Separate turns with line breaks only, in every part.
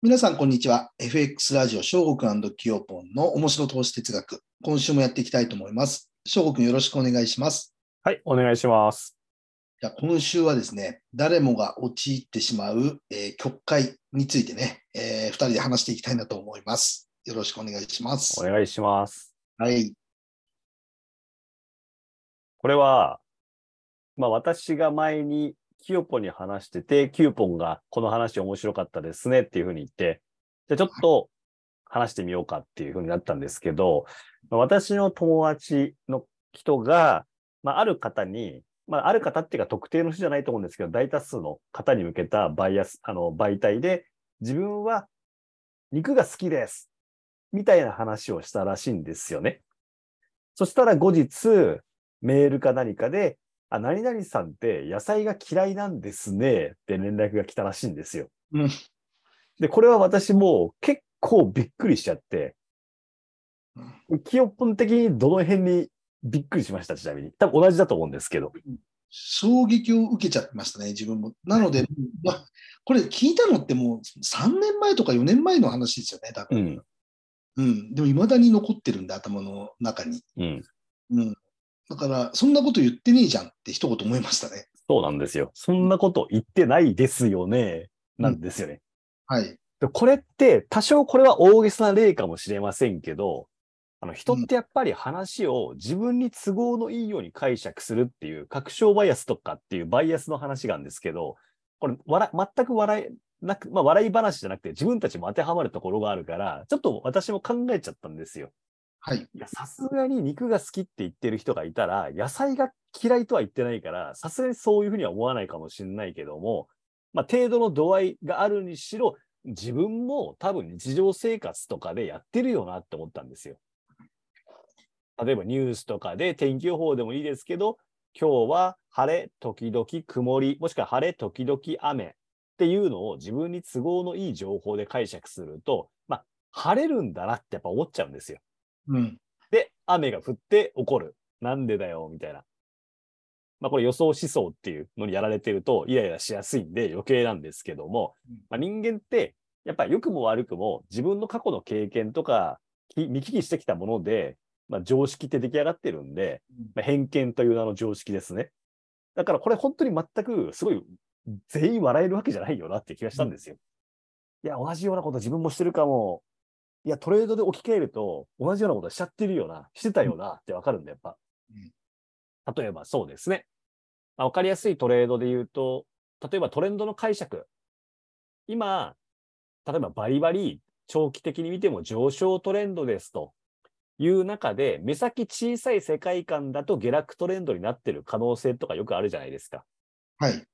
皆さん、こんにちは。FX ラジオ、翔吾くんキヨポンの面白投資哲学。今週もやっていきたいと思います。翔吾くん、よろしくお願いします。
はい、お願いします。
じゃあ今週はですね、誰もが陥ってしまう、えー曲解についてね、えー二人で話していきたいなと思います。よろしくお願いします
お。願いします。
はい。
これは、まあ私が前にキヨポンに話してて、キヨポンがこの話面白かったですねっていうふうに言って、じゃあちょっと話してみようかっていうふうになったんですけど、まあ私の友達の人が、まあある方に、まあある方っていうか特定の人じゃないと思うんですけど、大多数の方に向けたバイアス、あの媒体で、自分は肉が好きです。みたいな話をしたらしいんですよね。そしたら後日、メールか何かで、あ、何々さんって野菜が嫌いなんですねって連絡が来たらしいんですよ。
うん
で、これは私も結構びっくりしちゃって、キヨポン的にどの辺にびっくりしました、ちなみに。多分同じだと思うんですけど。
衝撃を受けちゃいましたね、自分も。なので、まあ、これ聞いたのってもう3年前とか4年前の話ですよね、多分。
うん。
うん。でも未だに残ってるんで、頭の中に。
うん。
うん。だから、そんなこと言ってねえじゃんって一言思いましたね。
そうなんですよ。そんなこと言ってないですよね。なんですよね。
はい。
でこれって、多少これは大げさな例かもしれませんけど、あの人ってやっぱり話を自分に都合のいいように解釈するっていう確証バイアスとかっていうバイアスの話があるんですけど、これ笑全く笑えなく、まあ笑い話じゃなくて自分たちも当てはまるところがあるから、ちょっと私も考えちゃったんですよ。
はい。
いや、さすがに肉が好きって言ってる人がいたら、野菜が嫌いとは言ってないから、さすがにそういうふうには思わないかもしれないけども、まあ、程度の度合いがあるにしろ、自分も多分日常生活とかでやってるよなって思ったんですよ。例えばニュースとかで天気予報でもいいですけど、今日は晴れ、時々曇り、もしくは晴れ、時々雨っていうのを自分に都合のいい情報で解釈すると、まあ、晴れるんだなってやっぱ思っちゃうんですよ。
うん。
で、雨が降って怒る。なんでだよ、みたいな。まあ、これ予想思想っていうのにやられてると、イライラしやすいんで余計なんですけども、まあ、人間って、やっぱり良くも悪くも自分の過去の経験とか、き見聞きしてきたもので、まあ、常識って出来上がってるんで、まあ、偏見という名の常識ですね。だからこれ本当に全くすごい全員笑えるわけじゃないよなって気がしたんですよ。いや、同じようなこと自分もしてるかも。いや、トレードで置き換えると同じようなことしちゃってるよな、してたよなってわかるんだ、やっぱ。例えばそうですね。まあ、わかりやすいトレードで言うと、例えばトレンドの解釈。今、例えばバリバリ長期的に見ても上昇トレンドですという中で、目先小さい世界観だと下落トレンドになってる可能性とかよくあるじゃないですか。
はい。
だか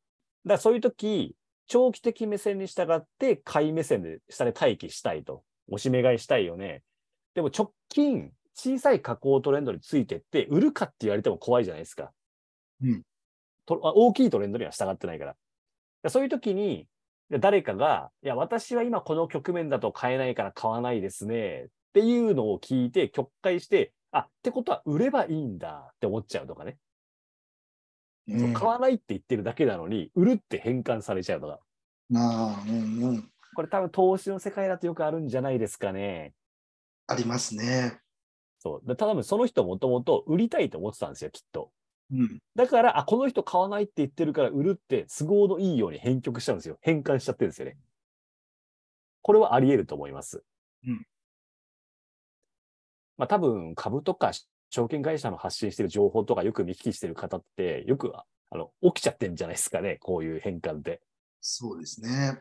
らそういう時、長期的目線に従って買い目線で下で待機したいと。押し目買いしたいよね。でも直近、小さい下降トレンドについてって、売るかって言われても怖いじゃないですか。
うん
とあ大きいトレンドには従ってないから。でそういう時に、で誰かが、いや、私は今この局面だと買えないから買わないですね。っていうのを聞いて、曲解して、あ、ってことは売ればいいんだって思っちゃうとかね。そう買わないって言ってるだけなのに、売るって変換されちゃうとか。
ああ、うんうん。
これ多分投資の世界だとよくあるんじゃないですかね。
ありますね。
そう。で多分その人もともと売りたいと思ってたんですよ、きっと。
うん。
だから、あ、この人買わないって言ってるから売るって都合のいいように変曲しちゃうんですよ。変換しちゃってるんですよね。これはあり得ると思います。
うん。
まあ多分株とか証券会社の発信してる情報とかよく見聞きしてる方って、よくあの起きちゃってるんじゃないですかね。こういう変換って。
そうですね。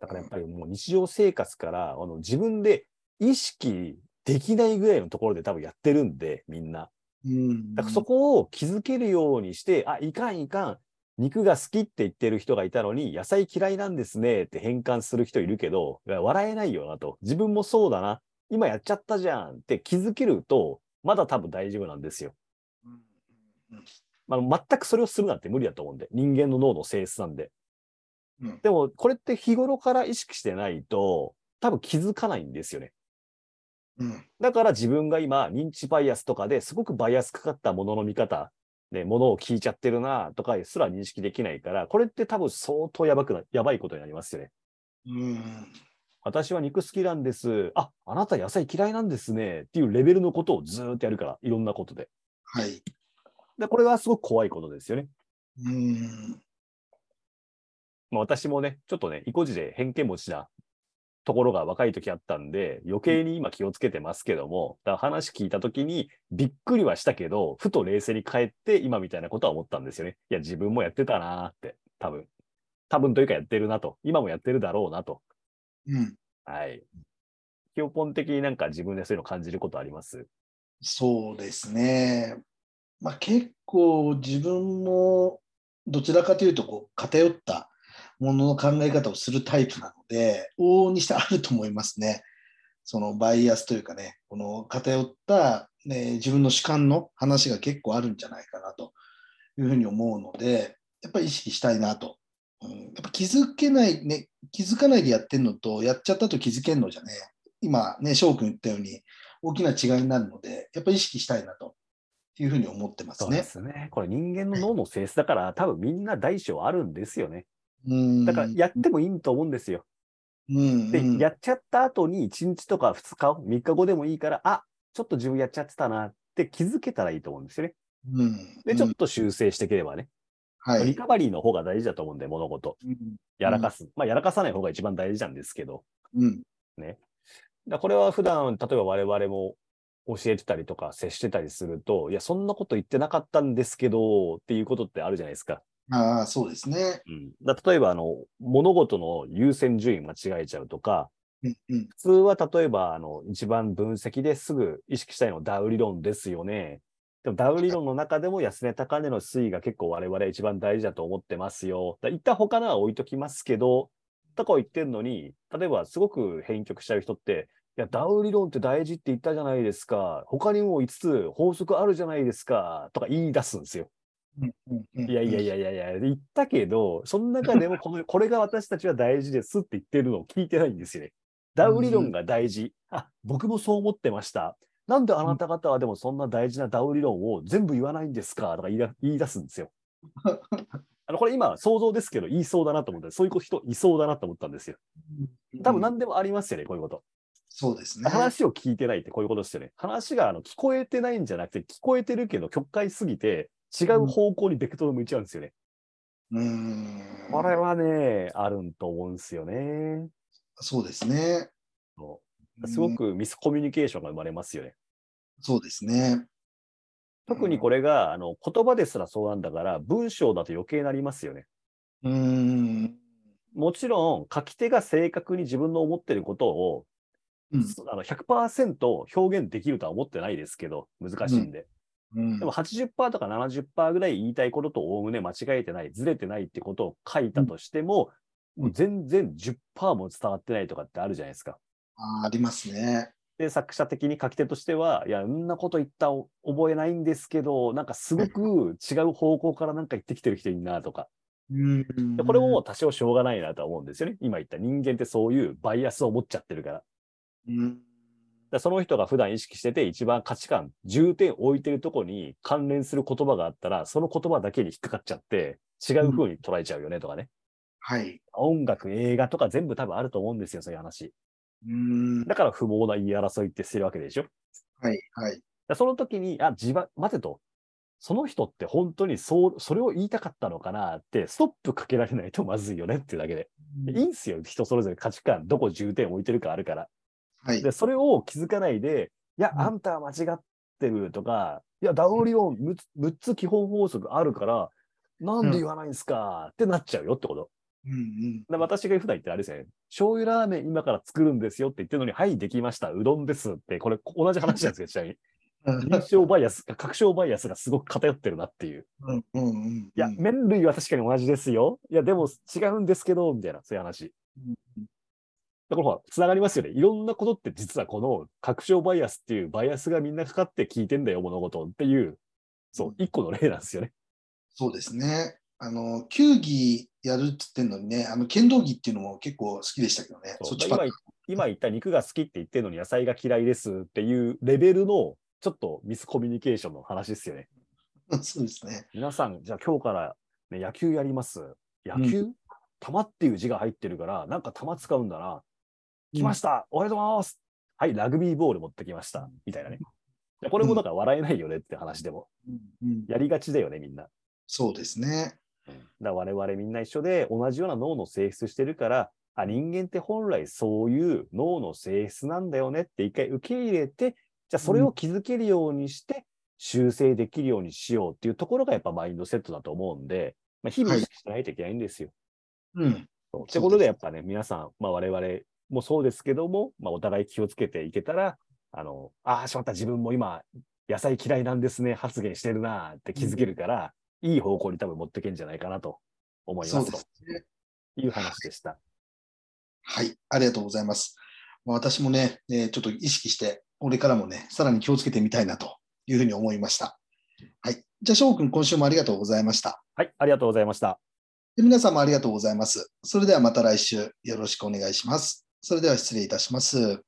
だからやっぱりもう日常生活からあの自分で意識できないぐらいのところで多分やってるんで、みんな。
うん。
だからそこを気づけるようにして、あ、いかんいかん。肉が好きって言ってる人がいたのに、野菜嫌いなんですねって変換する人いるけど、笑えないよなと。自分もそうだな。今やっちゃったじゃんって気づけると、まだ多分大丈夫なんですよ。
うんうん
まあ、全くそれをするなんて無理だと思うんで、人間の脳の性質なんで。
うん
でも、これって日頃から意識してないと、多分気づかないんですよね。
うん。
だから自分が今、認知バイアスとかですごくバイアスかかったものの見方、ね、ものを聞いちゃってるなとかすら認識できないから、これって多分相当やばくな、やばいことになりますよね。
うん。
私は肉好きなんです。あ、あなた野菜嫌いなんですね。っていうレベルのことをずーっとやるから、いろんなことで。
はい。
で、これはすごく怖いことですよね。
うん。
まあ、私もね、ちょっとね、意固地で偏見持ちなところが若い時あったんで、余計に今気をつけてますけども、だから話聞いた時にびっくりはしたけど、ふと冷静に帰って今みたいなことは思ったんですよね。いや、自分もやってたなーって、多分。多分というかやってるなと。今もやってるだろうなと。
うん。
はい。基本的になんか自分でそういうの感じることあります？
そうですね。まあ、結構自分もどちらかというとこう偏ったものの考え方をするタイプなので、往々にしてあると思いますね。そのバイアスというかね、この偏った、ね、自分の主観の話が結構あるんじゃないかなというふうに思うので、やっぱり意識したいなと。うん、やっぱ気づけない、ね、気づかないでやってるのと、やっちゃったと気づけるのじゃね、今ね、翔くん言ったように、大きな違いになるので、やっぱり意識したいなというふうに思ってます
そうで。すね。これ人間の脳の性質だから、多分みんな大小あるんですよね。
うん。
だからやってもいいと思うんですよ。
うん。
で、
うん。
やっちゃった後に1日とか2日、3日後でもいいから、あちょっと自分やっちゃってたなって気づけたらいいと思うんですよね。
うん。
で、ちょ
うん
っと修正していければね、
はい。
リカバリーの方が大事だと思うんで、物事。
うん。
やらかす。まあ、やらかさない方が一番大事なんですけど、
うん。
だこれは普段、例えば我々も教えてたりとか接してたりすると、いや、そんなこと言ってなかったんですけど、っていうことってあるじゃないですか。
ああ、そうですね。
うん、だ例えば、あの、物事の優先順位間違えちゃうとか、
うんうん
普通は例えば、あの、一番分析ですぐ意識したいのはダウ理論ですよね。でもダウ理論の中でも安値高値の推移が結構我々一番大事だと思ってますよ。だ一旦他のは置いときますけど、とかを言ってるのに、例えばすごく編曲しちゃう人って、いや、ダウ理論って大事って言ったじゃないですか。他にも5つ法則あるじゃないですか。とか言い出すんですよ。
うんうんうん
いやいやいやいやいや、言ったけど、その中でも この、これが私たちは大事ですって言ってるのを聞いてないんですよね。ダウ理論が大事。あ、僕もそう思ってました。なんであなた方はでもそんな大事なダウ理論を全部言わないんですか？とか言いだ言い出すんですよ。あのこれ今想像ですけど言いそうだなと思って、そういう人いそうだなと思ったんですよ。多分
うん
何でもありますよね、こういうこと。
そうですね。
話を聞いてないってこういうことですよね。話があの聞こえてないんじゃなくて、聞こえてるけど曲解すぎて違う方向にベクトル向いちゃうんですよね。
うん
これはね、あるんと思うんですよね。
そうですね。
そうすごくミスコミュニケーションが生まれますよね。
そうですね。
特にこれが、あの言葉ですらそうなんだから、文章だと余計になりますよね。
うん。
もちろん、書き手が正確に自分の思ってることを、
うん
あの100%表現できるとは思ってないですけど、難しいんで。
うん
でも80%とか70%ぐらい言いたいこととおおむね間違えてない、ずれてないってことを書いたとしても、
うん
もう全然10%も伝わってないとかってあるじゃないですか。
あーありますね。
で、作者的に書き手としては、いや、んなこと言ったお覚えないんですけど、なんかすごく違う方向からなんか言ってきてる人いるなとか。
うん
でこれももう多少しょうがないなとは思うんですよね。今言った人間ってそういうバイアスを持っちゃってるから。
うん
らその人が普段意識してて一番価値観、重点置いてるとこに関連する言葉があったら、その言葉だけに引っかかっちゃって、違う風に捉えちゃうよねとかね。
はい。
音楽、映画とか全部多分あると思うんですよ、そういう話。
うん
だから不毛な言い争いってしてるわけでしょ。
はい。はい。
その時に、あ、自分、待てと。その人って本当にそう、それを言いたかったのかなって、ストップかけられないとまずいよねっていうだけで。いいんすよ。人それぞれ価値観、どこ重点置いてるかあるから。
はい。
で、それを気づかないで、いや、
うん
あんたは間違ってるとか、いや、ダウ理論 6, 6つ基本法則あるから、なんで言わないんすか、ってなっちゃうよってこと。
うんうん
で私が普段言ってるあれですよね。醤油ラーメン今から作るんですよって言ってるのに、はい、できました。うどんですって、これ同じ話なんですよ、ちなみに。認証バイアス、確証バイアスがすごく偏ってるなっていう。
うんうんうん
いや、麺類は確かに同じですよ。いや、でも違うんですけど、みたいな、そういう話。だからほら、つながりますよね。いろんなことって実はこの確証バイアスっていうバイアスがみんなかかって聞いてんだよ、物事っていう、そう、一個の例なんですよね。
そうですね。あの、球技やるって言ってんのにね、あの、剣道技っていうのも結構好きでしたけどね。
そ
っち
今
か
今言った肉が好きって言ってるのに野菜が嫌いですっていうレベルのちょっとミスコミュニケーションの話ですよね。
そうですね。
皆さん、じゃあ今日から、ね、野球やります。野球、玉っていう字が入ってるから、なんか玉使うんだな。来ました、おはようございますはい、ラグビーボール持ってきました。みたいなね。でこれもだから笑えないよねって話でも。
うん
やりがちだよね、みんな。
そうですね。
だ我々みんな一緒で同じような脳の性質してるから、あ、人間って本来そういう脳の性質なんだよねって一回受け入れて、じゃあそれを気づけるようにして修正できるようにしようっていうところがやっぱマインドセットだと思うんで、まあ、日々意識しないといけないんですよ。
うん。
そうってことでやっぱね、皆さん、まあ我々もそうですけども、まあお互い気をつけていけたら、あの、ああ、しまった、自分も今、野菜嫌いなんですね、発言してるなって気づけるから、いい方向に多分持ってけんじゃないかなと思いますと。いう話でした。
はい。ありがとうございます。まあ私もね、えーちょっと意識して、これからもね、さらに気をつけてみたいなというふうに思いました。はい。じゃあ、翔くん、今週もありがとうございました。
はい、ありがとうございました。
で皆さんもありがとうございます。それではまた来週よろしくお願いします。それでは失礼いたします。